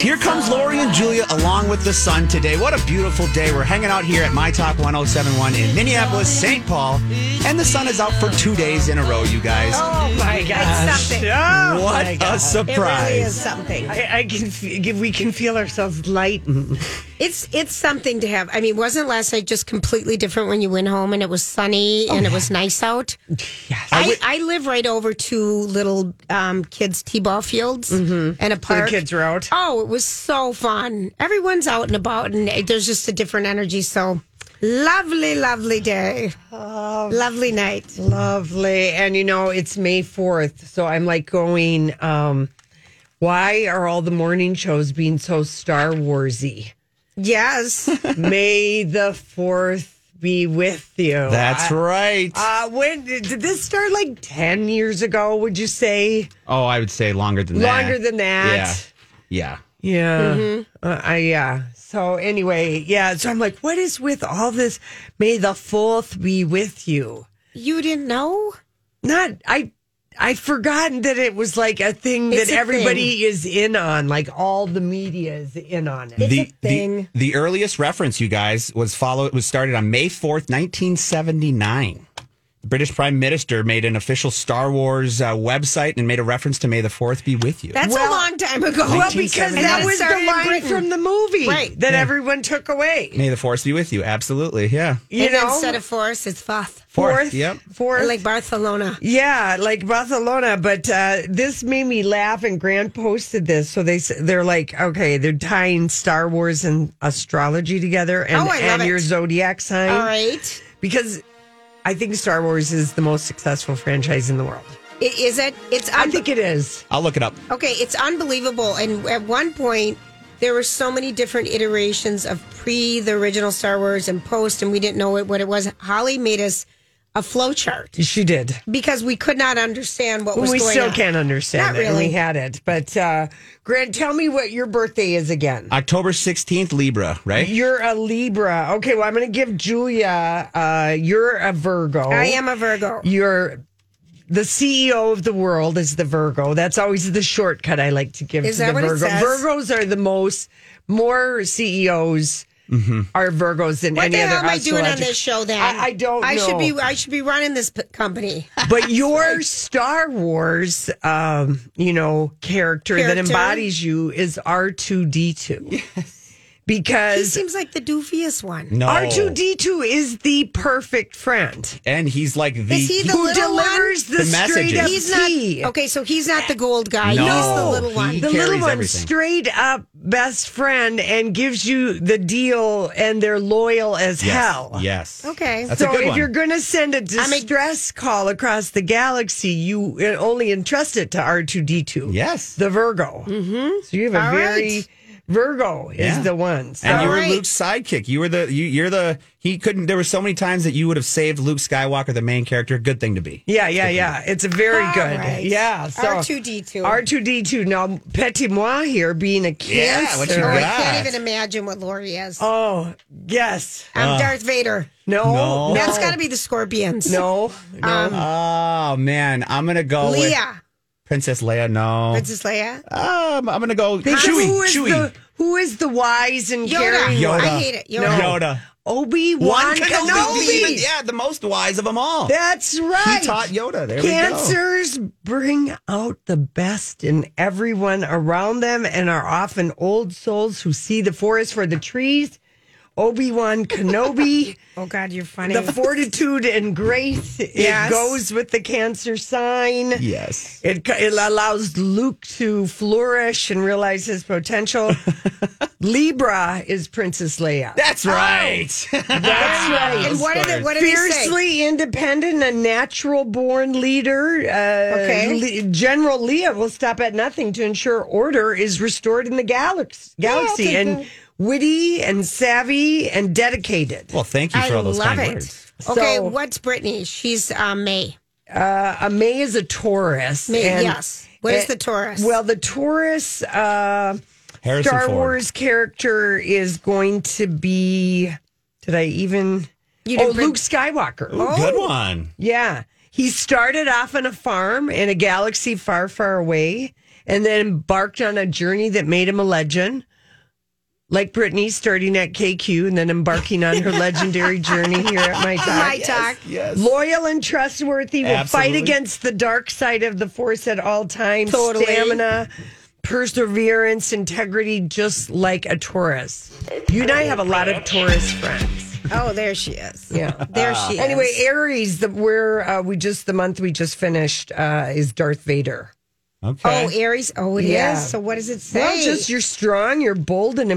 Here comes Lori and Julia along with the sun today. What a beautiful day. We're hanging out here at My Talk 1071 in Minneapolis, St. Paul, and the sun is out for two days in a row, you guys. Oh my gosh! It's something. Oh what my a gosh. surprise. It really is something. I, I can f- we can feel ourselves light. It's it's something to have. I mean, wasn't last night just completely different when you went home and it was sunny and it was nice out? Yes. I, I live right over two little um, kids' t-ball fields and a So the park. kids are out. Oh, it was so fun. Everyone's out and about, and there's just a different energy. So lovely, lovely day. lovely night. Lovely. And you know, it's May 4th. So I'm like going, um, why are all the morning shows being so Star Warsy? Yes. May the 4th be with you. That's I- right. Uh, when did this start? Like 10 years ago, would you say? oh, I would say longer than that. Longer than that? Yeah. Yeah. Yeah. Uh, I yeah. So anyway, yeah. So I'm like, what is with all this? May the fourth be with you. you didn't know? Not I. I forgotten that it was like a thing It's that a everybody is in on. Like all the media is in on it. It's the, a thing. The, the earliest reference, you guys, was follow. It was started on May fourth, nineteen seventy nine. The British Prime Minister made an official Star Wars uh, website and made a reference to "May the Fourth be with you." That's a long time ago. well, because that was the line Britain. from the movie Right. that everyone took away. May the Force be with you. Absolutely, yeah. You and know, instead of force, it's fourth. fourth, Yep. fourth, Like Barcelona. Yeah, like Barcelona, but uh, this made me laugh. And Grant posted this, so they they're like, okay, they're tying Star Wars and astrology together, and Oh, I love and it. your zodiac sign, All right. because I think Star Wars is the most successful franchise in the world. I- Is it? It's. I think it is. I'll look it up. Okay, it's unbelievable. And at one point, there were so many different iterations of pre the original Star Wars and post, and we didn't know it, what it was. Holly made us a flow chart She did. because we could not understand what was we going on. We still can't understand Not it, and really. we had it. But uh, Grant, tell me what your birthday is again. October sixteenth, Libra, right? You're a Libra. Okay, well, I'm going to give Julia. Uh, you're a Virgo. I am a Virgo. you're the CEO of the world is the Virgo. That's always the shortcut I like to give Is to that the what it Virgo. says? Virgos are the most more CEOs are Virgos than What any the hell other am I doing on this show then? I, I don't I know. should be. I should be running this p- company. but your Star Wars, um, you know, character, that embodies you is R two D two. He Because he seems like the doofiest one. no, R two D two is the perfect friend and he's like the. Is he the who delivers one? the, The straight up He's not tea. okay. So he's not the gold guy. No, he's the little he- one. the little one everything. straight up best friend and gives you the deal and they're loyal as yes, hell. Yes. Okay. That's so a good if one. you're going to send a distress call across the galaxy, you only entrust it to R2D2. yes. The Virgo. Mm-hmm. So you have a All very right. Virgo Yeah. is the one. So and you were All right. Luke's sidekick. You were the you, you're the he couldn't. There were so many times that you would have saved Luke Skywalker, the main character. Good thing to be. yeah, yeah, yeah. It's a very All good. right. Yeah. So R2D2. R2D2. Now, Petit Moi here being a cancer. Yeah, what you Oh, I can't even imagine what Lori is. Oh, yes. I'm Darth Vader. No, No. no. That's got to be the Scorpions. No, no. Um, Oh man, I'm gonna go with Leia. Princess Leia. No, Princess Leia. um, I'm gonna go Because Chewie. who is Chewie. the who is the wise and Yoda. caring Yoda. I hate it. Yoda. No. Yoda. Obi Wan One Kenobi. Kenobi. Even- yeah, the most wise of them all. That's right. He taught Yoda. There we go. Cancers bring out the best in everyone around them and are often old souls who see the forest for the trees. Obi Wan Kenobi, Oh God, you're funny. the fortitude and grace, Yes. it goes with the Cancer sign. Yes. It, it allows Luke to flourish and realize his potential. Libra is Princess Leia. That's right. That's right. and what did it, what did he say? Fiercely independent, a natural born leader. Uh, Okay. Le- General Leia will stop at nothing to ensure order is restored in the galaxy. Galaxy take and that. Witty and savvy and dedicated. well, thank you I for all those love kind it. words. Okay, So- what's Brittany? She's um, May. Uh, May is a Taurus. May, and- yes. What is uh, the Taurus? Well, the Taurus uh, Harrison Star Ford. Wars character is going to be. Did I even? You oh, didn't bring- Luke Skywalker. Ooh, Good one. Yeah. He started off on a farm in a galaxy far, far away and then embarked on a journey that made him a legend. Like Brittany starting at KQ and then embarking on her legendary journey here at My Talk. My talk. Yes. Loyal and trustworthy, will Absolutely. fight against the dark side of the force at all times. Totally. Stamina, perseverance, integrity, just like a Taurus. You and I have a lot of Taurus friends. Oh, there she is. Yeah. There she is. Anyway, Aries, the where uh, we just the month we just finished uh, is Darth Vader. Okay. Oh, Aries. Oh, it is. Yeah. So what does it say? Well, just you're strong, you're bold and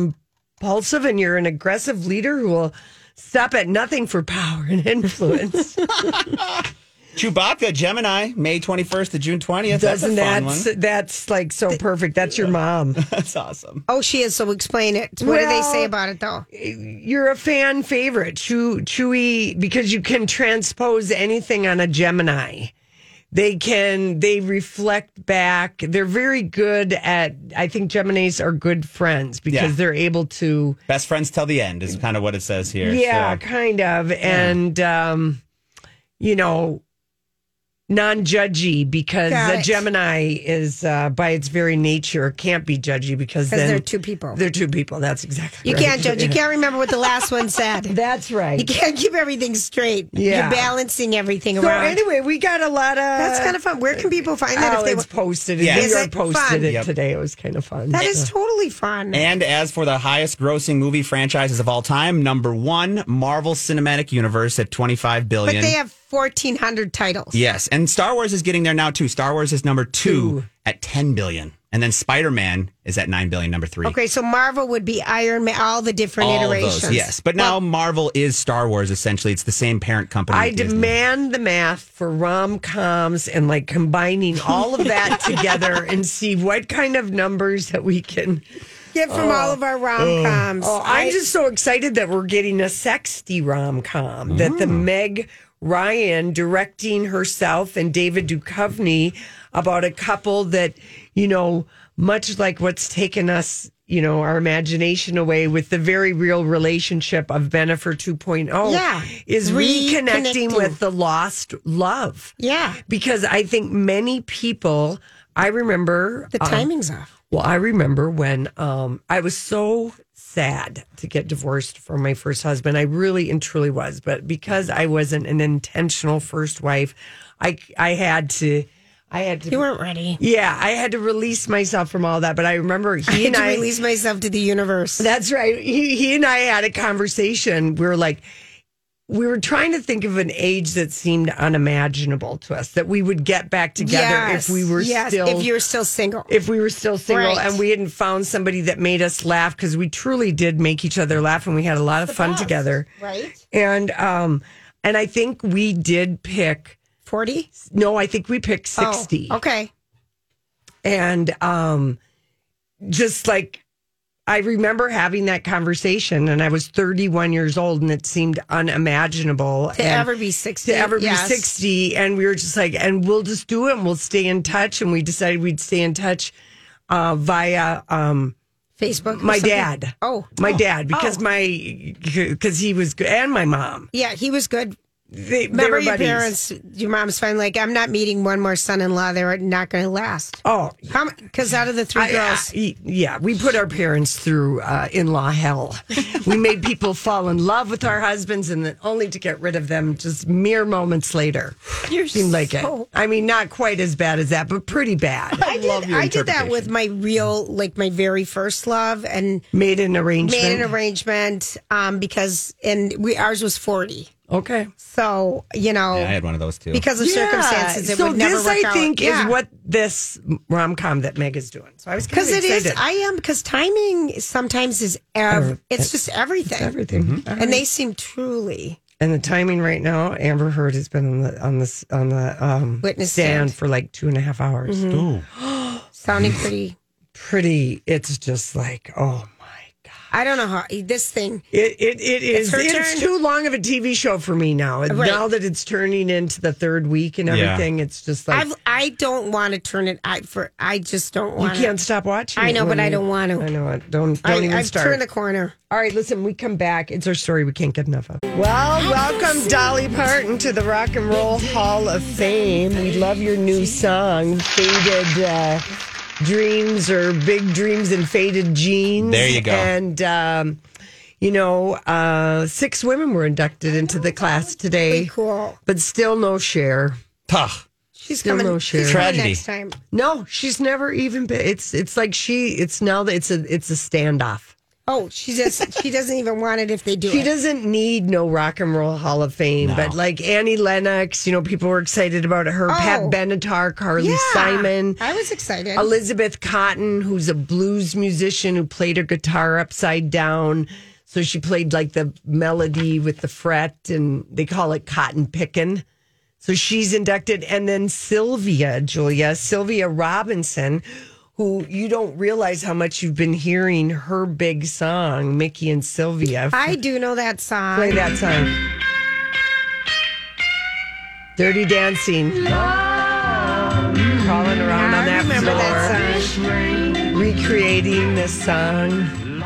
impulsive, and you're an aggressive leader who will stop at nothing for power and influence. Chewbacca, Gemini, May 21st to June 20th. Doesn't That's that that's like so perfect? That's your mom. That's awesome. oh, she is. So explain it. What do they say about it though? You're a fan favorite, Chew, Chewy, because you can transpose anything on a Gemini. They can, they reflect back. They're very good at, I think Geminis are good friends because Yeah. they're able to, Best friends till the end is kind of what it says here. yeah, So, kind of. And, um, you know, non judgy because Got the. Gemini is, uh, by its very nature, can't be judgy because Because then they're two people. They're two people. That's exactly You right. can't judge. You can't remember what the last one said. That's right. You can't keep everything straight. Yeah. You're balancing everything So around. anyway, we got a lot of. That's kind of fun. Where can people find that Oh, if they it's want? posted. Yeah. New Is York it posted fun? it Yep. today. It was kind of fun. That is totally fun. And as for the highest grossing movie franchises of all time, number one, Marvel Cinematic Universe at twenty five billion. but they have 1,400 titles. yes. And Star Wars is getting there now too. Star Wars is number two, at 10 billion. And then Spider Man is at 9 billion, number three. Okay, so Marvel would be Iron Man, all the different All of iterations. those, yes. But now Marvel is Star Wars, essentially. It's the same parent company. I as Disney. demand the math for rom coms and like combining all of that together and see what kind of numbers that we can. Get from all of our oh. oh, rom coms. Oh, I'm just so excited that we're getting a sexy rom com that the mm. Meg Ryan directing herself and David Duchovny about a couple that, you know, much like what's taken us, you know, our imagination away with the very real relationship of Bennifer 2.0 Yeah. is reconnecting, Reconnecting. with the lost love. Yeah. Because I think many people, I remember the um, timing's off. well, I remember when um, I was so sad to get divorced from my first husband. I really and truly was, but because I wasn't an intentional first wife, I I had to. I had to. You weren't ready. Yeah, I had to release myself from all that. But I remember he I had and to I. release myself to the universe. That's right. He, he and I had a conversation. We were like, we were trying to think of an age that seemed unimaginable to us that we would get back together Yes, if we were yes, still if you're still single. if we were still single Right. and we hadn't found somebody that made us laugh because we truly did make each other laugh and we had a lot of fun together. right? And um and I think we did pick 40? no, I think we picked 60. Oh, okay. And um just like I remember having that conversation and I was 31 years old and it seemed unimaginable To ever be 60. to ever yes. be 60 and we were just like and we'll just do it and we'll stay in touch and we decided we'd stay in touch uh, via um, Facebook. my something? dad Oh. my Oh. dad because Oh. my because he was good and my mom Yeah, he was good. They, Remember your parents, your mom's fine. Like, I'm not meeting one more son-in-law. They're not going to last. Oh, Because out of the three I- girls, I- yeah, we put our parents through uh, in-law hell. we made people fall in love with our husbands, and then only to get rid of them just mere moments later. You're Seemed like it. I mean, not quite as bad as that, but pretty bad. I did, I did that with my real, like my very first love, and Made an arrangement. made an arrangement um, because, and we ours was forty. Okay. So you know, Yeah, I had one of those too. because of circumstances, it so would never this, work I out. think, Yeah. is what this rom com that Meg is doing. So I was because because it is. I am because timing sometimes is ev- it's just everything. everything. Mm-hmm. And right. they seem truly And the timing right now, Amber Heard has been on the on this on the um, Witness stand, stand. for like two and a half hours. sounding pretty. Pretty. It's just like, oh my god. I don't know how this thing. It it, it is. her It's, too long of a TV show for me now. Right. Now that it's turning into the third week and Yeah. everything, it's just like I've, I don't want to turn it. I for I just don't want. To You can't stop watching. I know, when but I don't want to. I know it. Don't don't I, even I've start. turned the corner. All right, listen, we come back. It's our story we can't get enough of. Well, welcome Dolly Parton to the Rock and Roll Hall of Fame. We love your new song, Faded uh, Dreams or Big Dreams and Faded Jeans. There you go. And, um, you know, uh, six women were inducted into the class today, Pretty cool. but still no share. Ugh. She's Still coming. no share. she's coming Tragedy. next time. No, she's never even been. It's it's like she. It's now that it's a it's a standoff. Oh, she just she doesn't even want it if they do She it. doesn't need no rock and roll hall of fame, but like Annie Lennox, you know, people were excited about her. Pat Oh. Benatar, Carly Yeah, Simon, I was excited. Elizabeth Cotten, who's a blues musician who played her guitar upside down. So she played like the melody with the fret, and they call it Cotten picking. So she's inducted. And then Sylvia, Julia, Sylvia Robinson, who you don't realize how much you've been hearing her big song, Mickey and Sylvia. I do know that song. Play that song. Dirty Dancing. Crawling around on I that remember floor. that song. Recreating this song.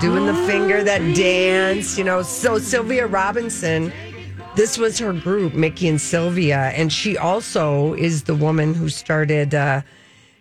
Doing the finger that dance. You know, so Sylvia Robinson, this was her group, Mickey and Sylvia. And she also is the woman who started uh,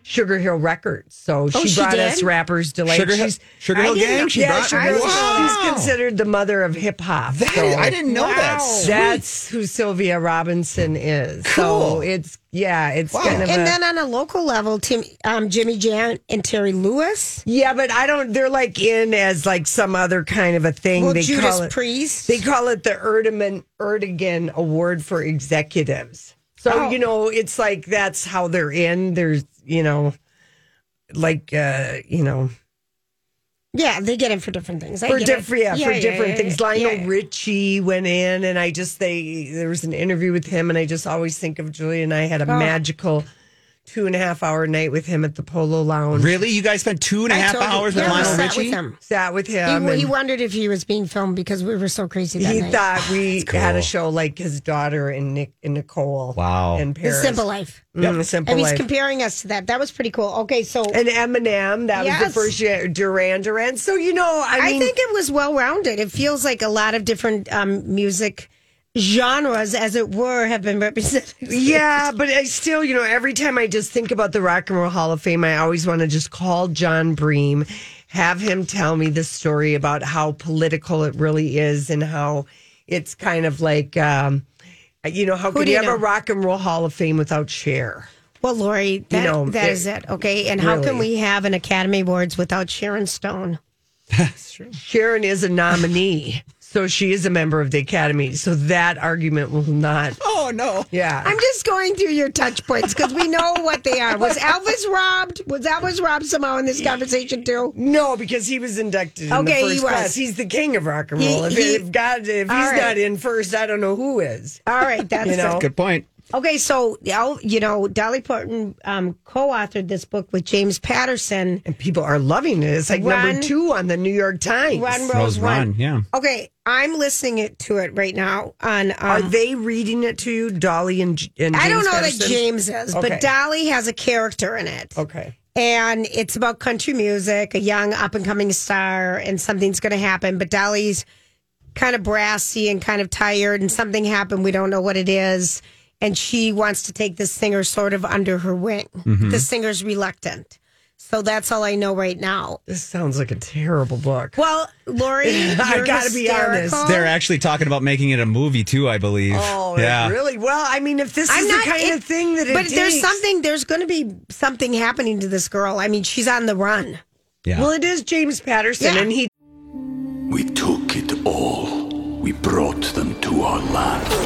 Sugar Hill Records. So she, Oh, she brought did? us Rappers Delight. Sugar Hill, She's- Sugar Hill Gang. She yeah, brought. Sugar Hill. Wow. She's considered the mother of hip hop. So- I didn't know that. Sweet. that's who Sylvia Robinson is. So Cool. it's yeah, it's Wow. kind of And a, then on a local level, Tim, um, Jimmy Jam and Terry Lewis. yeah, but I don't. They're like in as like some other kind of a thing. Well, they Judas call it. Priest. They call it the Erdeman Ertegun Award for Executives. So Oh. you know, it's like that's how they're in. There's you know, like uh, you know, yeah, they get him for different things. I for different yeah, for different yeah, things. yeah, Lionel yeah. Richie went in, and I just they there was an interview with him, and I just always think of Julia and I had a Oh. magical two and a half hour night with him at the Polo Lounge. Really? You guys spent two and a I half told you, hours with yeah, we Lionel sat Richie? With him. Sat with He, him. he and wondered if he was being filmed because we were so crazy that he night. thought we cool. had a show like his daughter and Nick and Nicole. Wow. in the Paris. simple life. Mm, simple And he's life. comparing us to that. That was pretty cool. Okay, so and Eminem, that was Yes. the first year. Duran Duran. So you know, I I, mean, think it was well rounded. It feels like a lot of different um, music genres, as it were, have been represented. Yeah, but I still, you know, every time I just think about the Rock and Roll Hall of Fame, I always want to just call Jon Bream, have him tell me the story about how political it really is and how it's kind of like, um, you know, how Who could you you have a? Rock and Roll Hall of Fame without Cher? Well, Lori, that, know, that it- is it. Okay, and how can we have an Academy Awards without Sharon Stone? That's true. Sharon is a nominee, so she is a member of the Academy. So that argument will not. Oh, no. Yeah. I'm just going through your touch points because we know what they are. Was Elvis robbed? Was Elvis robbed somehow in this conversation too? No, because he was inducted in Okay, the he was. class. He's the king of rock and He- roll. if, he- if God, if he's All right. not in first, I don't know who is. All right, that's You know? it. Good point. Okay, so you know, Dolly Parton um, co-authored this book with James Patterson. And people are loving it. It's like Run- number two on the New York Times. Run Rose, Rose Run. Run, yeah. Okay, I'm listening it to it right now on. Um, Are they reading it to you, Dolly and, and James I don't know Patterson? that James is, Okay. but Dolly has a character in it. Okay. And it's about country music, a young up and coming star, and something's going to happen. But Dolly's kind of brassy and kind of tired, and something happened. We don't know what it is. And she wants to take the singer sort of under her wing. Mm-hmm. The singer's reluctant. So that's all I know right now. This sounds like a terrible book. Well, Lori, I gotta be honest. They're actually talking about making it a movie too, I believe. Oh, yeah. really? Well, I mean, if this I'm is not the kind it- of thing that it but there's something. There's going to be something happening to this girl. I mean, she's on the run. Yeah. Well, it is James Patterson, Yeah. and he We took it all. We brought them to our land.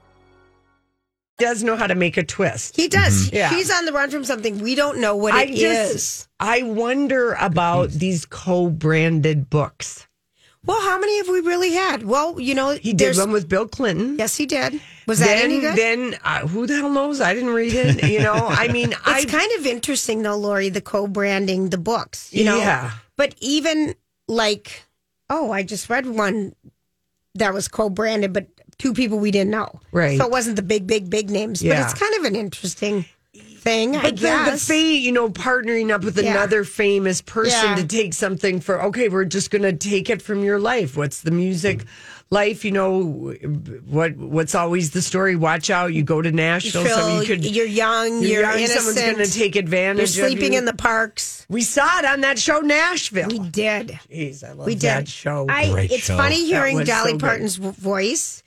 Does know how to make a twist. He does. Mm-hmm. Yeah. He's on the run from something. We don't know what I it is. just, I wonder about these co-branded books. Well, how many have we really had? Well, you know, He did one with Bill Clinton. Yes, he did. Was that then, any good? Then uh, who the hell knows? I didn't read it. You know, I mean, I it's kind of interesting though, Lori, the co-branding the books. You know, Yeah. But even like, oh, I just read one that was co-branded, but two people we didn't know. Right. So it wasn't the big, big, big names. Yeah. But it's kind of an interesting thing. I But the, the guess. you know, partnering up with Yeah. another famous person Yeah. to take something for, okay, we're just going to take it from your life. What's the music life? You know, what what's always the story? Watch out, you go to Nashville, Phil, so you could. you're young, you're, young, innocent. someone's going to take advantage You're of sleeping you. in the parks. We saw it on that show, Nashville. We did. Jeez, I love We that show. I, Great it's show. funny hearing Dolly so. Parton's v- voice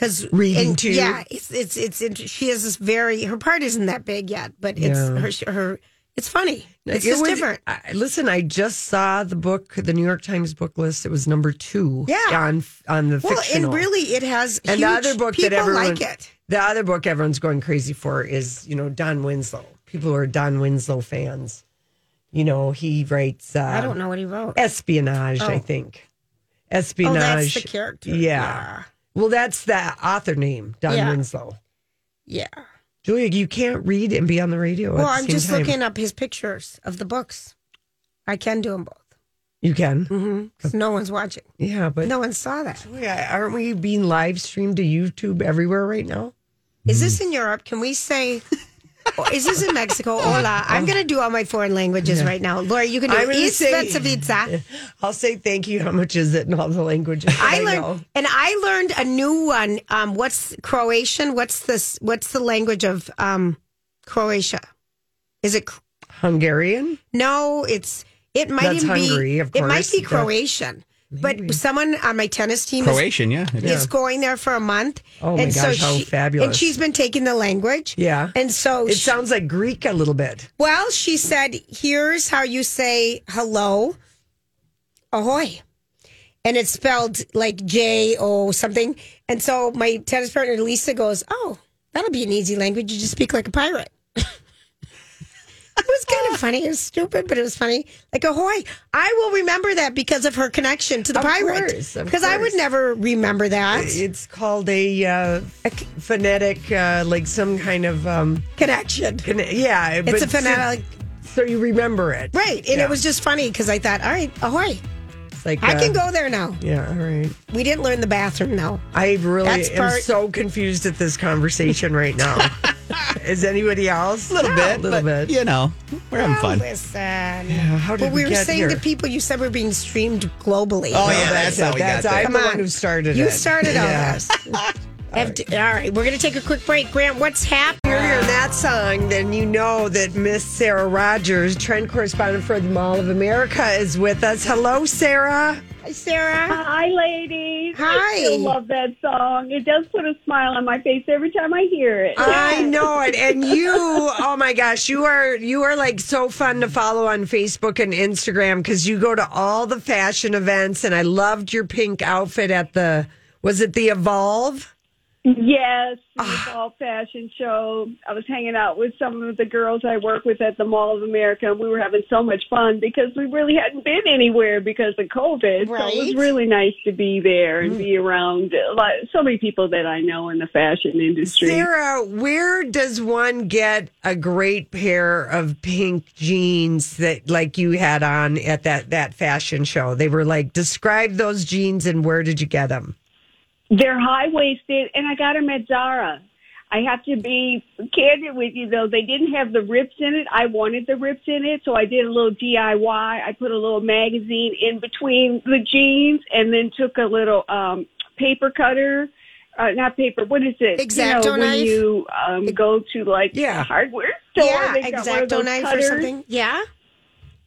because Reading too. Yeah, it's it's it's she has this very her part isn't that big yet, but it's Yeah. her her. It's funny. It's It just was- different. I, listen, I just saw the book, the New York Times book list. It was number two. Yeah. on on the Well, fictional. and really, it has. And huge, the other book people that everyone like it. The other book everyone's going crazy for is you know Don Winslow. People who are Don Winslow fans. You know he writes. Uh, I don't know what he wrote. espionage. I Oh. think Oh, espionage. that's the character. Yeah. Well, that's the author name, Don Yeah. Winslow. yeah. Julia, you can't read and be on the radio. Well, at the I'm same just time. looking up his pictures of the books. I can do them both. You can. Mm-hmm. No one's watching. Yeah, but No one saw that. Yeah, aren't we being live streamed to YouTube everywhere right now? Is this in Europe? Can we say? Oh, Is this in Mexico? Hola. I'm going to do all my foreign languages right now. Laura, you can do I'm gonna say-. I'll say thank you. How much is it in all the languages? that I know? learned, and I learned a new one. Um, what's Croatian? What's this? What's the language of um, Croatia? Is it? Hungarian. No, it's. It might That's even Hungary, be. of It might course. be That- Croatian. But someone on my tennis team is, Croatian, yeah. it is. is going there for a month. Oh my and so gosh, how she, fabulous. And she's been taking the language. Yeah. And so It she- sounds like Greek a little bit. Well, she said, here's how you say hello, ahoy. And it's spelled like J O something. And so my tennis partner, Lisa, goes, Oh, that'll be an easy language. You just speak like a pirate. it was kind of funny. It was stupid, but it was funny. Like ahoy. I will remember that because of her connection to the Of pirate. Because I would never remember that. It's called a uh, phonetic, uh, like some kind of um, Connection. conne- yeah. It's a phonetic. So, so you remember it, Right. And Yeah. it was just funny because I thought, all right, ahoy. It's like I can uh, go there now. Yeah, all right. We didn't learn the bathroom though. I really That's am part- so confused at this conversation right now. Is anybody else? A little bit, a little but, bit. You know, we're having Oh, fun. Listen. how did but we, we were get saying here? to people, you said we're being streamed globally. Oh, yeah, that's how we that's got there. I'm Come the on. one who started You it. You started all Yeah. this. Have to- all right, we're going to take a quick break. Grant, what's happening? You're hearing that song, then you know that Miss Sarah Rogers, trend correspondent for the Mall of America, is with us. Hello, Sarah. Hi, Sarah. Hi, ladies. Hi. I still love that song. It does put a smile on my face every time I hear it. I know it. And you, oh my gosh, you are you are like so fun to follow on Facebook and Instagram because you go to all the fashion events and I loved your pink outfit at the was it the Evolve? Yes, the Ah. fall fashion show. I was hanging out with some of the girls I work with at the Mall of America, and we were having so much fun because we really hadn't been anywhere because of COVID. So it was really nice to be there and be around lot, so many people that I know in the fashion industry. Sarah, where does one get a great pair of pink jeans that like you had on at that that fashion show? They were like, describe those jeans and where did you get them? They're high waisted, and I got them at Zara. I have to be candid with you though; they didn't have the rips in it. I wanted the rips in it, so I did a little DIY. I put a little magazine in between the jeans, and then took a little um paper cutter. Uh, not paper. What is it? X-Acto you know, when you um, go to like Yeah. hardware store, yeah, they got one of X-Acto knife cutters. or something. Yeah.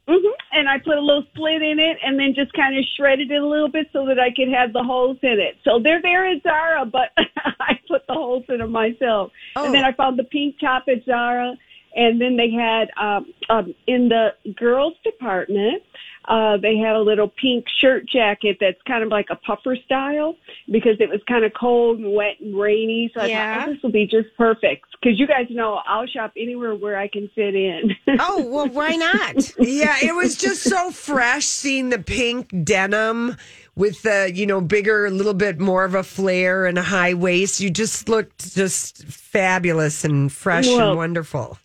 Hmm And I put a little slit in it and then just kind of shredded it a little bit so that I could have the holes in it. So they're there at Zara, but I put the holes in them myself. Oh. And then I found the pink top at Zara. And then they had, um, um, in the girls department, uh, they had a little pink shirt jacket that's kind of like a puffer style because it was kind of cold and wet and rainy. So I Yeah. thought, oh, this will be just perfect. Cause you guys know I'll shop anywhere where I can fit in. Oh well, why not? Yeah, it was just so fresh seeing the pink denim with the, you know, bigger, a little bit more of a flare and a high waist. You just looked just fabulous and fresh Well, and wonderful.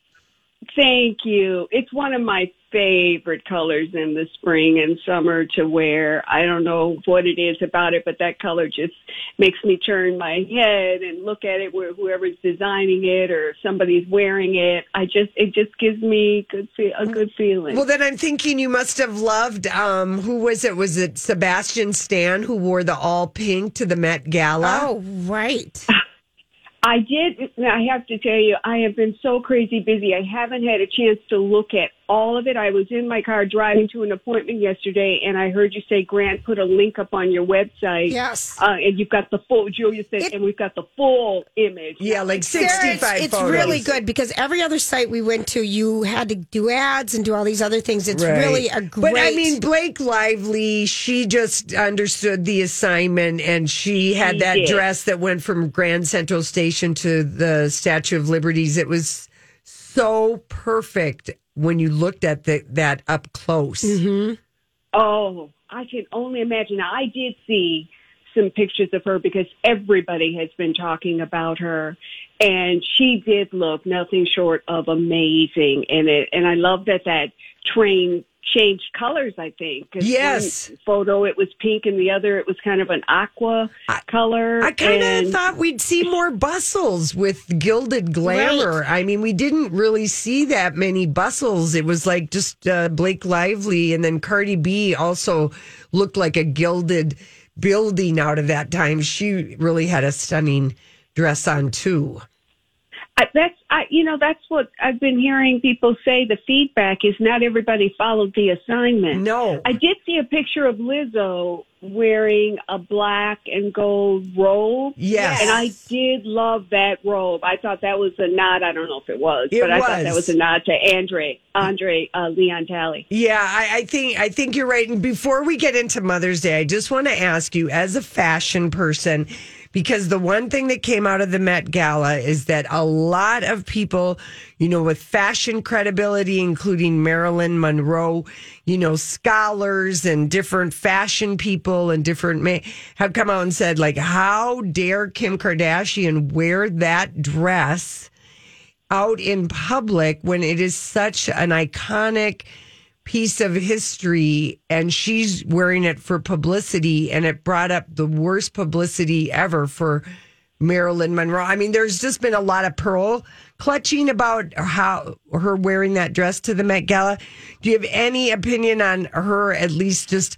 Thank you. It's one of my favorite colors in the spring and summer to wear. I don't know what it is about it, but that color just makes me turn my head and look at it where whoever's designing it or if somebody's wearing it. I just it just gives me good fe- a good feeling. Well, then I'm thinking you must have loved, um, who was it? Was it Sebastian Stan who wore the all pink to the Met Gala? Oh right. I did. I have to tell you, I have been so crazy busy. I haven't had a chance to look at all of it. I was in my car driving to an appointment yesterday, and I heard you say, Grant, put a link up on your website. Yes. Uh, and you've got the full, Julia said, It- and we've got the full image. Yeah, like 65 Sarah, it's, it's photos. really good because every other site we went to, you had to do ads and do all these other things. It's Right. really a great. But I mean, Blake Lively, she just understood the assignment and she had She that did. dress that went from Grand Central Station to the Statue of Liberties. It was so perfect when you looked at the, that up close. Mm-hmm. Oh, I can only imagine. I did see some pictures of her because everybody has been talking about her, and she did look nothing short of amazing in it. And I love that that train changed colors. I think. Yes. one photo it was pink, and the other it was kind of an aqua color. I kind and- of thought we'd see more bustles with gilded glamour. I mean, we didn't really see that many bustles. It was like just uh, Blake Lively, and then Cardi B also looked like a gilded building out of that time. She really had a stunning dress on too. I, that's I, you know that's what I've been hearing people say. The feedback is not everybody followed the assignment. No. I did see a picture of Lizzo wearing a black and gold robe. Yes. and I did love that robe. I thought that was a nod. I don't know if it was, It but I thought that was a nod to Andre Andre uh, Leon Talley. Yeah, I, I think I think you're right. And before we get into Mother's Day, I just want to ask you, as a fashion person, because the one thing that came out of the Met Gala is that a lot of people, you know, with fashion credibility, including Marilyn Monroe, you know, scholars and different fashion people and different ma- have come out and said, like, how dare Kim Kardashian wear that dress? out in public when it is such an iconic piece of history and she's wearing it for publicity and it brought up the worst publicity ever for Marilyn Monroe. I mean, there's just been a lot of pearl clutching about how her wearing that dress to the Met Gala. Do you have any opinion on her at least just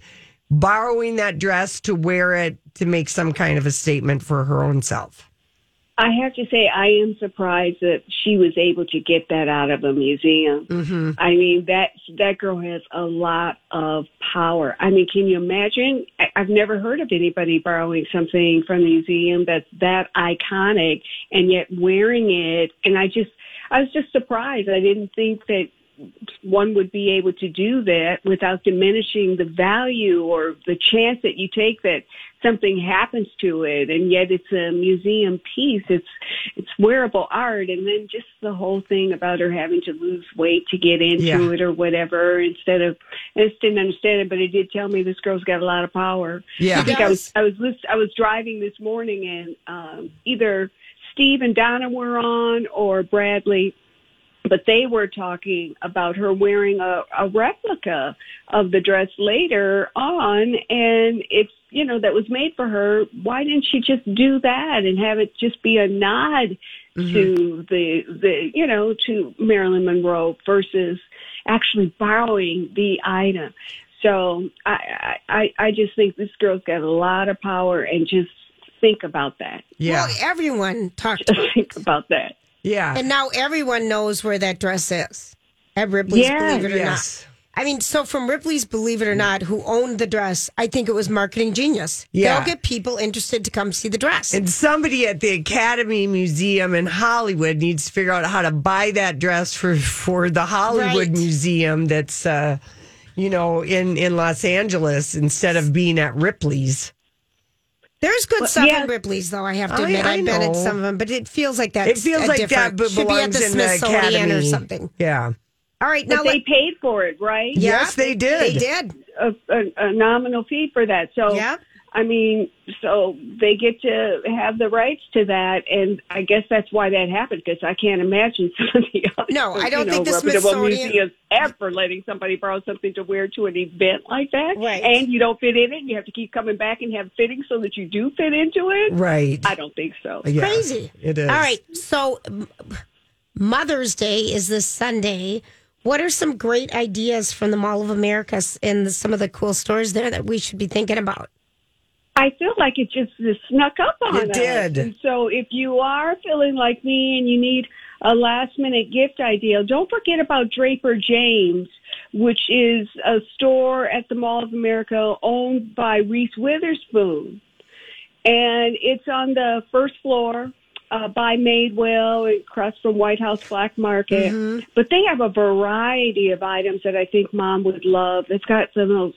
borrowing that dress to wear it to make some kind of a statement for her own self? I have to say, I am surprised that she was able to get that out of a museum. Mm-hmm. I mean, that that girl has a lot of power. I mean, can you imagine? I, I've never heard of anybody borrowing something from the museum that's that iconic and yet wearing it. And I just, I was just surprised. I didn't think that one would be able to do that without diminishing the value or the chance that you take that something happens to it and yet it's a museum piece it's it's wearable art and then just the whole thing about her having to lose weight to get into Yeah. it or whatever instead of I just didn't understand it but it did tell me this girl's got a lot of power Yeah. I think She I was. I was list- I was driving this morning and um either Steve and Donna were on or Bradley but they were talking about her wearing a, a replica of the dress later on and if you know that was made for her. Why didn't she just do that and have it just be a nod mm-hmm. to the the you know to Marilyn Monroe versus actually borrowing the item? So I I I I just think this girl's got a lot of power and just think about that. Yeah. Well, everyone talked about think about that yeah. And now everyone knows where that dress is. At Ripley's, believe it or yes. not. I mean, so from Ripley's, believe it or not, who owned the dress, I think it was marketing genius. Yeah. They'll get people interested to come see the dress. And somebody at the Academy Museum in Hollywood needs to figure out how to buy that dress for for the Hollywood Right. Museum that's uh you know in in Los Angeles instead of being at Ripley's. There's good stuff yeah. in Ripley's, though. I have to admit, I I've been at some of them, but it feels like that. It feels like that but should be at belongs the in the Smithsonian or something. Yeah. All right, but now they let- paid for it right Yes, they did. They did. a, a, a nominal fee for that. So, Yeah. I mean, so they get to have the rights to that, and I guess that's why that happened because I can't imagine some of the other, No, I don't you think know, the reputable Smithsonian- museums ever letting somebody borrow something to wear to an event like that, Right. And you don't fit in it, you have to keep coming back and have fittings so that you do fit into it. Right. I don't think so. Yeah, Crazy. It is. All right, so Mother's Day is this Sunday. What are some great ideas from the Mall of America and some of the cool stores there that we should be thinking about? I feel like it just uh, snuck up on It us. did. And so if you are feeling like me and you need a last minute gift idea, don't forget about Draper James, which is a store at the Mall of America owned by Reese Witherspoon. And it's on the first floor uh, by Madewell across from White House Black Market. But they have a variety of items that I think mom would love. It's got some of those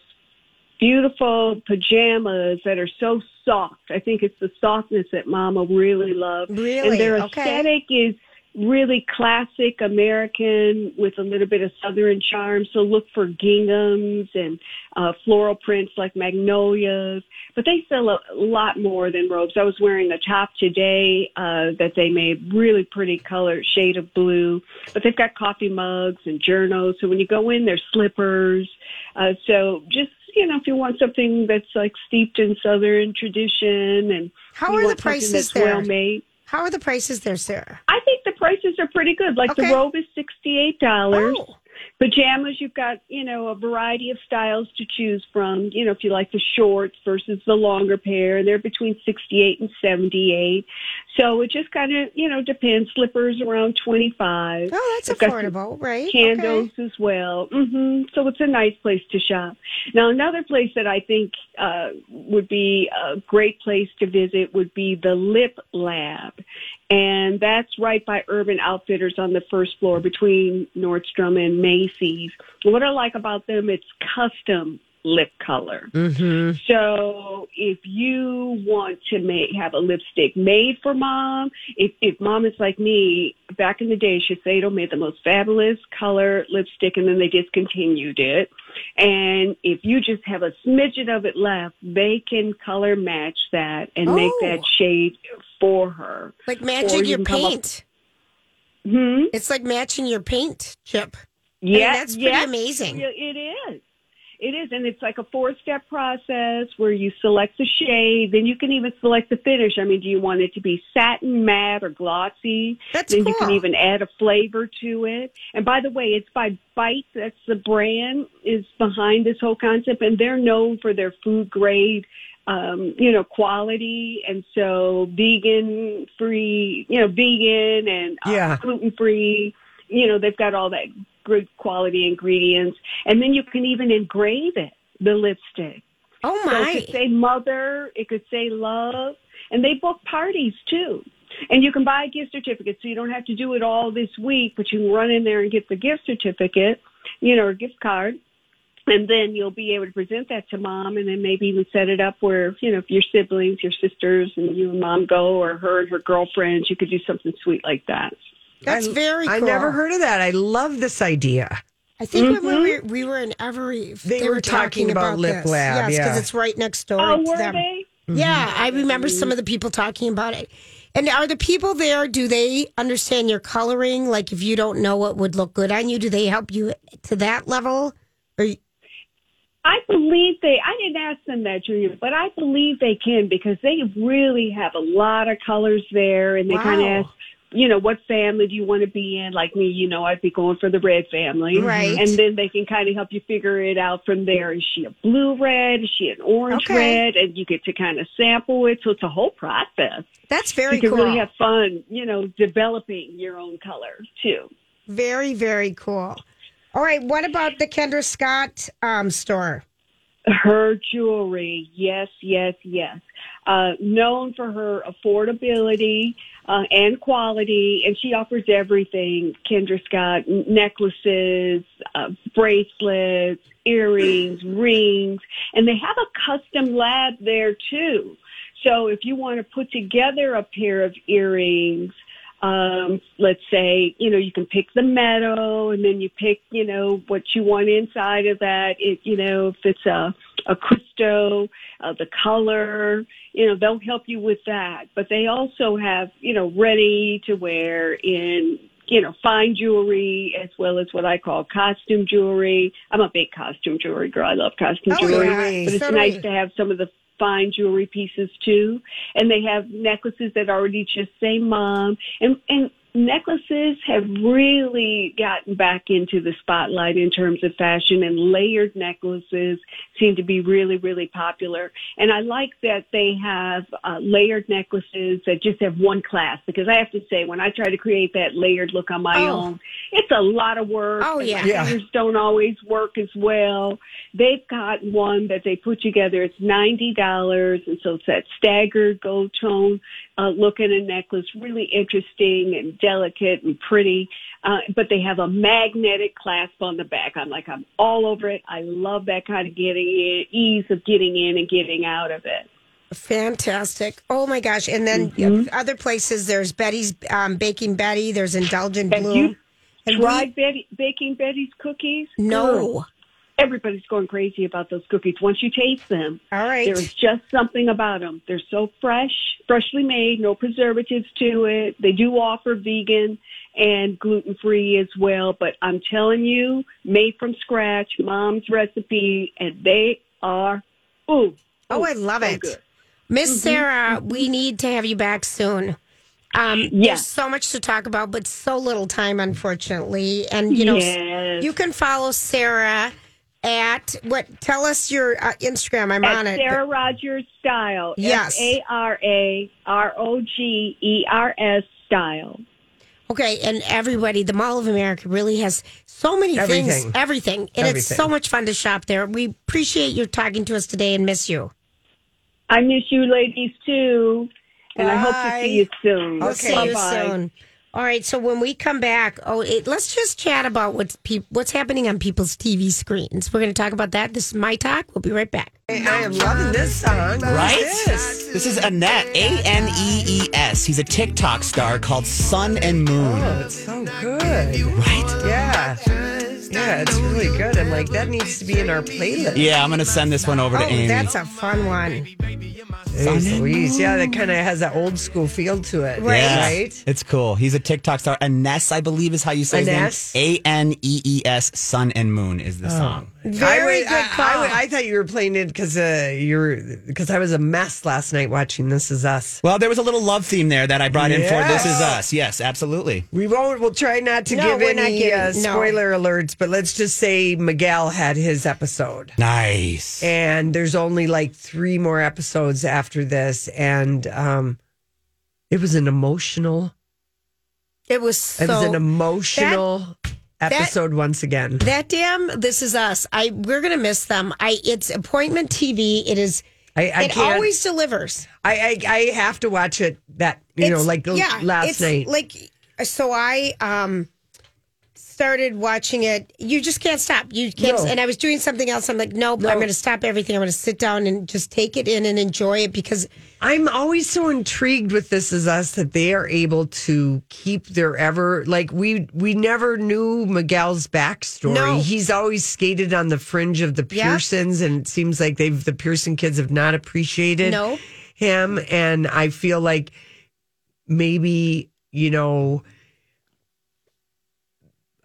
beautiful pajamas that are so soft. I think it's the softness that Mama really loves. Really? And their Okay. aesthetic is really classic American with a little bit of Southern charm. So look for ginghams and uh, floral prints like magnolias. But they sell a lot more than robes. I was wearing a top today uh, that they made really pretty color, shade of blue. But they've got coffee mugs and journals. So when you go in, there's slippers. Uh, so just you know, if you want something that's like steeped in Southern tradition and How are the prices there? well made. How are the prices there, Sarah? I think the prices are pretty good. Like Okay. the robe is sixty eight dollars. Oh. Pajamas, you've got you know a variety of styles to choose from. You know, if you like the shorts versus the longer pair, they're between sixty eight and seventy eight. So it just kind of you know depends. Slippers around twenty five. Oh, that's affordable, right? Candles Okay. as well. hmm So it's a nice place to shop. Now, another place that I think uh, would be a great place to visit would be the Lip Lab. And that's right by Urban Outfitters on the first floor between Nordstrom and Macy's. What I like about them, it's custom lip color. Mm-hmm. So if you want to make have a lipstick made for mom, if if mom is like me, back in the day, Shiseido made the most fabulous color lipstick, and then they discontinued it. And if you just have a smidgen of it left, they can color match that and make Oh. that shade for her. Like matching you your come up- paint. Hmm. It's like matching your paint, Chip. mean, Yeah, that's pretty yes, amazing. It is. It is, and it's like a four-step process where you select the shade, then you can even select the finish. I mean, do you want it to be satin, matte, or glossy? That's then you can even add a flavor to it. And by the way, it's by Bite. That's the brand is behind this whole concept, and they're known for their food grade, um, you know, quality, and so vegan free, you know, vegan and uh, Yeah. gluten free. You know, they've got all that good quality ingredients, and then you can even engrave it, the lipstick. Oh So it could say mother, it could say love, and they book parties too. And you can buy a gift certificate, so you don't have to do it all this week, but you can run in there and get the gift certificate, you know, or gift card. And then you'll be able to present that to mom and then maybe even set it up where, you know, if your siblings, your sisters and you and mom go or her and her girlfriends, you could do something sweet like that. That's I- very. I never heard of that. I love this idea. I think when we Mm-hmm. were, we were in Every, They were talking about Lip this. Lab, Yes, because yeah. it's right next door. Oh, to were them. they? Yeah, I remember some of the people talking about it. And are the people there? Do they understand your coloring? Like, if you don't know what would look good on you, do they help you to that level? Or I believe they, I didn't ask them that, Julia, but I believe they can because they really have a lot of colors there and they kind of ask, you know, what family do you want to be in? Like me, you know, I'd be going for the red family. Right. And then they can kind of help you figure it out from there. Is she a blue red? Is she an orange Okay. red? And you get to kind of sample it. So it's a whole process. that's very cool. you can cool. really have fun, you know, developing your own color too. very, very cool. All right, what about the Kendra Scott um, store? Her jewelry, yes, yes, yes. Uh, known for her affordability uh, and quality, and she offers everything. Kendra Scott necklaces, uh, bracelets, earrings, rings, and they have a custom lab there too. So if you want to put together a pair of earrings, um, let's say, you know, you can pick the metal and then you pick, you know, what you want inside of that. It, you know, if it's a, a Christo, uh, the color, you know, they'll help you with that. But they also have, you know, ready to wear in, you know, fine jewelry as well as what I call costume jewelry. I'm a big costume jewelry girl. I love costume Oh, jewelry. yeah. But it's So nice to have some of the fine jewelry pieces too. And they have necklaces that already just say mom. And, and necklaces have really gotten back into the spotlight in terms of fashion and layered necklaces seem to be really, really popular. And I like that they have uh, layered necklaces that just have one class because I have to say when I try to create that layered look on my Oh. own, it's a lot of work. Oh, and yeah. my Yeah. fingers don't always work as well. They've got one that they put together. It's ninety dollars, and so it's that staggered gold tone uh, look in a necklace, really interesting and delicate and pretty. Uh, but they have a magnetic clasp on the back. I'm like, I'm all over it. I love that kind of getting in, ease of getting in and getting out of it. Fantastic. Oh my gosh. And then Mm-hmm. other places, there's Betty's um, Baking Betty, there's Indulgent Blue. you And tried Betty, baking Betty's cookies? no. Everybody's going crazy about those cookies. Once you taste them, All right. there is just something about them. They're so fresh, freshly made, no preservatives to it. They do offer vegan and gluten free as well, but I'm telling you, made from scratch, mom's recipe, and they are ooh. Oh, I love so it. good. Miss Sarah, we need to have you back soon. Um, There's so much to talk about, but so little time, unfortunately. And, you know, Yes. you can follow Sarah at what? Tell us your uh, Instagram. I'm At on it. Sarah Rogers Style. Yes. A R A R O G E R S Style. Okay, and everybody, the Mall of America really has so many things, Everything. everything, and it's so much fun to shop there. We appreciate you talking to us today and miss you. I miss you ladies too. And I hope to see you soon. We'll see you Bye-bye. soon. All right, so when we come back, oh, it, let's just chat about what's peop what's happening on people's TV screens. We're going to talk about that. This is my talk. We'll be right back. I am loving this song. Right? this? This is Anees, A N E E S. He's a TikTok star called Sun and Moon. Oh, it's so good. Right? Yeah. Yeah, it's really good. I'm like, that needs to be in our playlist. Yeah, I'm going to send this one over to Oh, Amy. that's a fun one. Jeez Louise. Yeah, that kind of has that old school feel to it. Yeah, Right? It's cool. He's a TikTok star. Anees, I believe, is how you say Anees? his name. A N E E S. Sun and Moon is the oh. song. Very I, good I, call. I, I thought you were playing it because uh, you're because I was a mess last night watching This Is Us. Well, there was a little love theme there that I brought in for This Is Us. Yes, absolutely. We won't. We'll try not to No, give we're not any giving- uh, no. spoiler alerts, but let's just say Miguel had his episode, Nice. and there's only like three more episodes after this, and um, it was an emotional. it was so it was an emotional episode once again. that damn. This is us. I we're gonna miss them. I it's appointment TV. It is. I, I it can't. always delivers. I, I I have to watch it. That you know, like yeah, last it's night. Like so, I um started watching it. You just can't stop. You can't. No. And I was doing something else. I'm like, nope. No. I'm going to stop everything. I'm going to sit down and just take it in and enjoy it because I'm always so intrigued with This Is Us that they are able to keep their ever like we we never knew Miguel's backstory. No. He's always skated on the fringe of the Yeah. Pearsons, and it seems like they've the Pearson kids have not appreciated No. him. And I feel like maybe you know.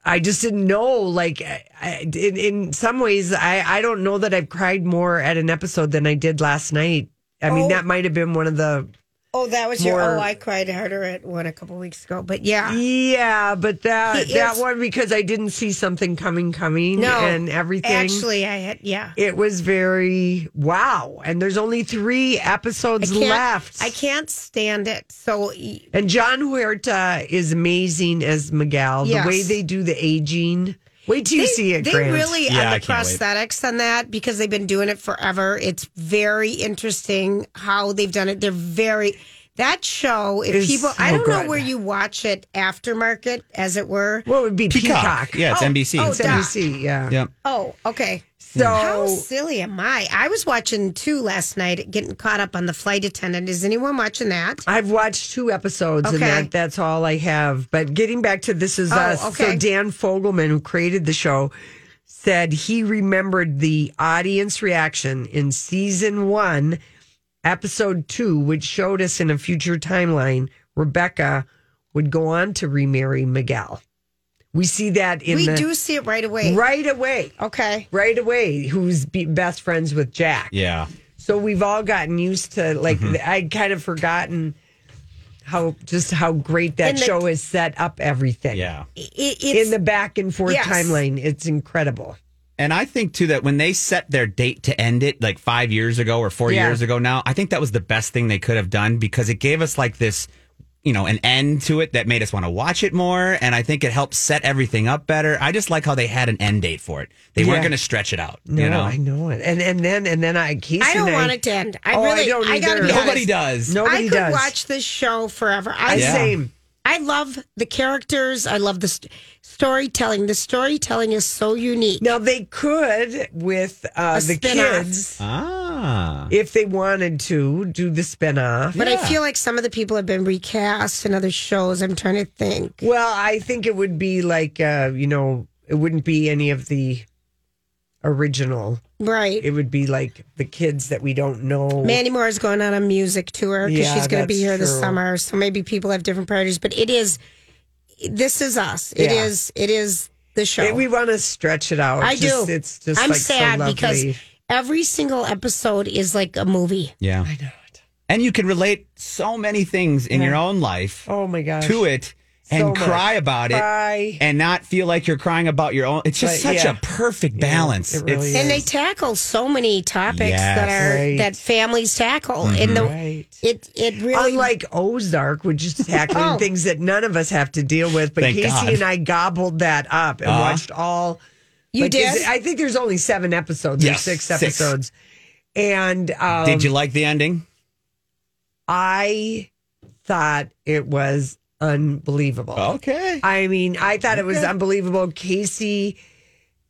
I just didn't know. Like, I, in, in some ways, I, I don't know that I've cried more at an episode than I did last night. I mean, Oh. that might have been one of the oh, that was your. Oh, I cried harder at one a couple weeks ago. But yeah, Yeah, but that He that is- one because I didn't see something coming coming no, and everything. Actually, I had yeah. it was very wow. And there's only three episodes can't, left. I can't stand it. So And Jon Huertas is amazing as Miguel. Yes. The way they do the aging. Wait till you see it, they Grant. really Yeah, on the can't wait. prosthetics on that because they've been doing it forever. It's very interesting how they've done it. They're very that show. If Is people, I oh, don't know where you watch it aftermarket, as it were. What would be Peacock. Peacock? Yeah, it's Oh, NBC. oh, It's. NBC, yeah. yeah. Oh, okay. So How silly am I? I was watching two last night, getting caught up on the flight attendant. Is anyone watching that? I've watched two episodes and Okay. that that's all I have. But getting back to This Is uh, Oh, Us, okay. so Dan Fogelman, who created the show, said he remembered the audience reaction in season one, episode two, which showed us in a future timeline Rebecca would go on to remarry Miguel. We see that in we the do see it right away. right away, Okay. right away. Who's be best friends with Jack? Yeah. So we've all gotten used to like Mm-hmm. I'd kind of forgotten how just how great that the- show has set up everything. Yeah. It, it's, In the back and forth Yes. timeline, it's incredible. And I think too that when they set their date to end it like five years ago or four Yeah. years ago now, I think that was the best thing they could have done because it gave us like this, you know, an end to it that made us want to watch it more. And I think it helped set everything up better. I just like how they had an end date for it. They Yeah. weren't going to stretch it out. No, you know, I know it. And and then and then I Casey I don't and want it to end. I Oh, I really, don't I, gotta be nobody honest. does. Nobody I could does. watch this show forever. I I, Yeah. same. I love the characters. I love the st- storytelling. The storytelling is so unique. Now they could with uh, A the spin-off. kids Ah. if they wanted to do the spinoff. But I feel like some of the people have been recast in other shows. I'm trying to think. Well, I think it would be like uh, you know, it wouldn't be any of the original. Right. It would be like the kids that we don't know. Mandy Moore is going on a music tour because Yeah, she's going to be that's here this summer. So maybe people have different priorities. But it is, this is us. It Yeah. is. It is the show. It- we want to stretch it out. I Just- do. It's just I'm like sad so because every single episode is like a movie. Yeah. I know it. And you can relate so many things in your own life oh my gosh, to it and So much. cry about Cry. it and not feel like you're crying about your own. It's just Right, such yeah. a perfect balance. it really it's, And they tackle so many topics that are Right. that families tackle. And the Right. it it really Unlike Ozark, which is tackling Oh. things that none of us have to deal with, but Thank Casey God. and I gobbled that up and Uh-huh. watched all. You like, did? it- I think there's only seven episodes. There's Yes, six six. episodes. And um, Did you like the ending? I thought it was unbelievable. Okay. I mean, I thought it was unbelievable. Casey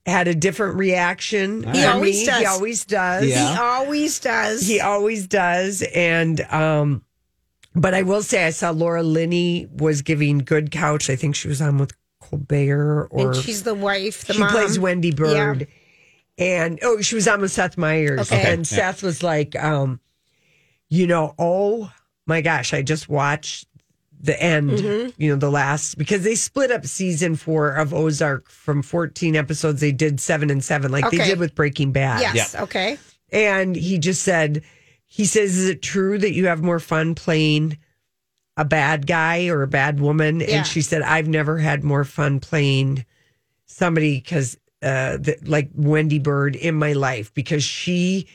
had a different reaction. He always me. does. He always does. Yeah. he always does. He always does. And um but I will say I saw Laura Linney was giving good couch. I think she was on with Colbert or and she's the wife, the she mom. plays Wendy Byrde. Yeah. And oh, she was on with Seth Meyers. Okay. And Yeah. Seth was like, um, you know, oh my gosh, I just watched the end, Mm-hmm. you know, the last because they split up season four of Ozark from 14 episodes. They did seven and seven, like they did with Breaking Bad. Yes. Okay. And he just said, he says, Is it true that you have more fun playing a bad guy or a bad woman? Yeah. And she said, I've never had more fun playing somebody because, uh, that, like Wendy Byrde in my life because she,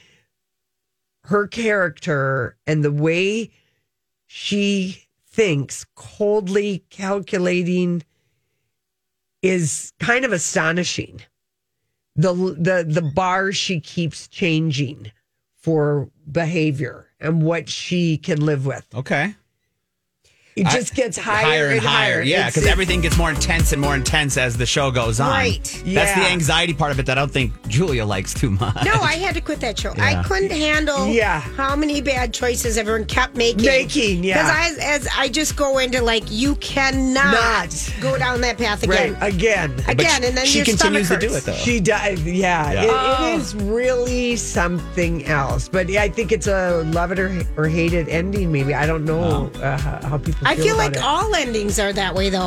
her character and the way she thinks, coldly calculating, is kind of astonishing the the the bar she keeps changing for behavior and what she can live with. Okay. It I- just gets higher, and higher. Yeah, because everything gets more intense and more intense as the show goes on. Right. That's the anxiety part of it that I don't think Julia likes too much. No, I had to quit that show. I couldn't handle Yeah. how many bad choices everyone kept making. Making, yeah. Because I, as I just go into like, you cannot Not. go down that path right again. again. Again, and then she your continues to do it though. She does, yeah. Yeah. It, Oh. it is really something else. But I think it's a love it or, or hate it ending. Maybe I don't know uh, how, how people. I feel about like it. all endings are that way, though.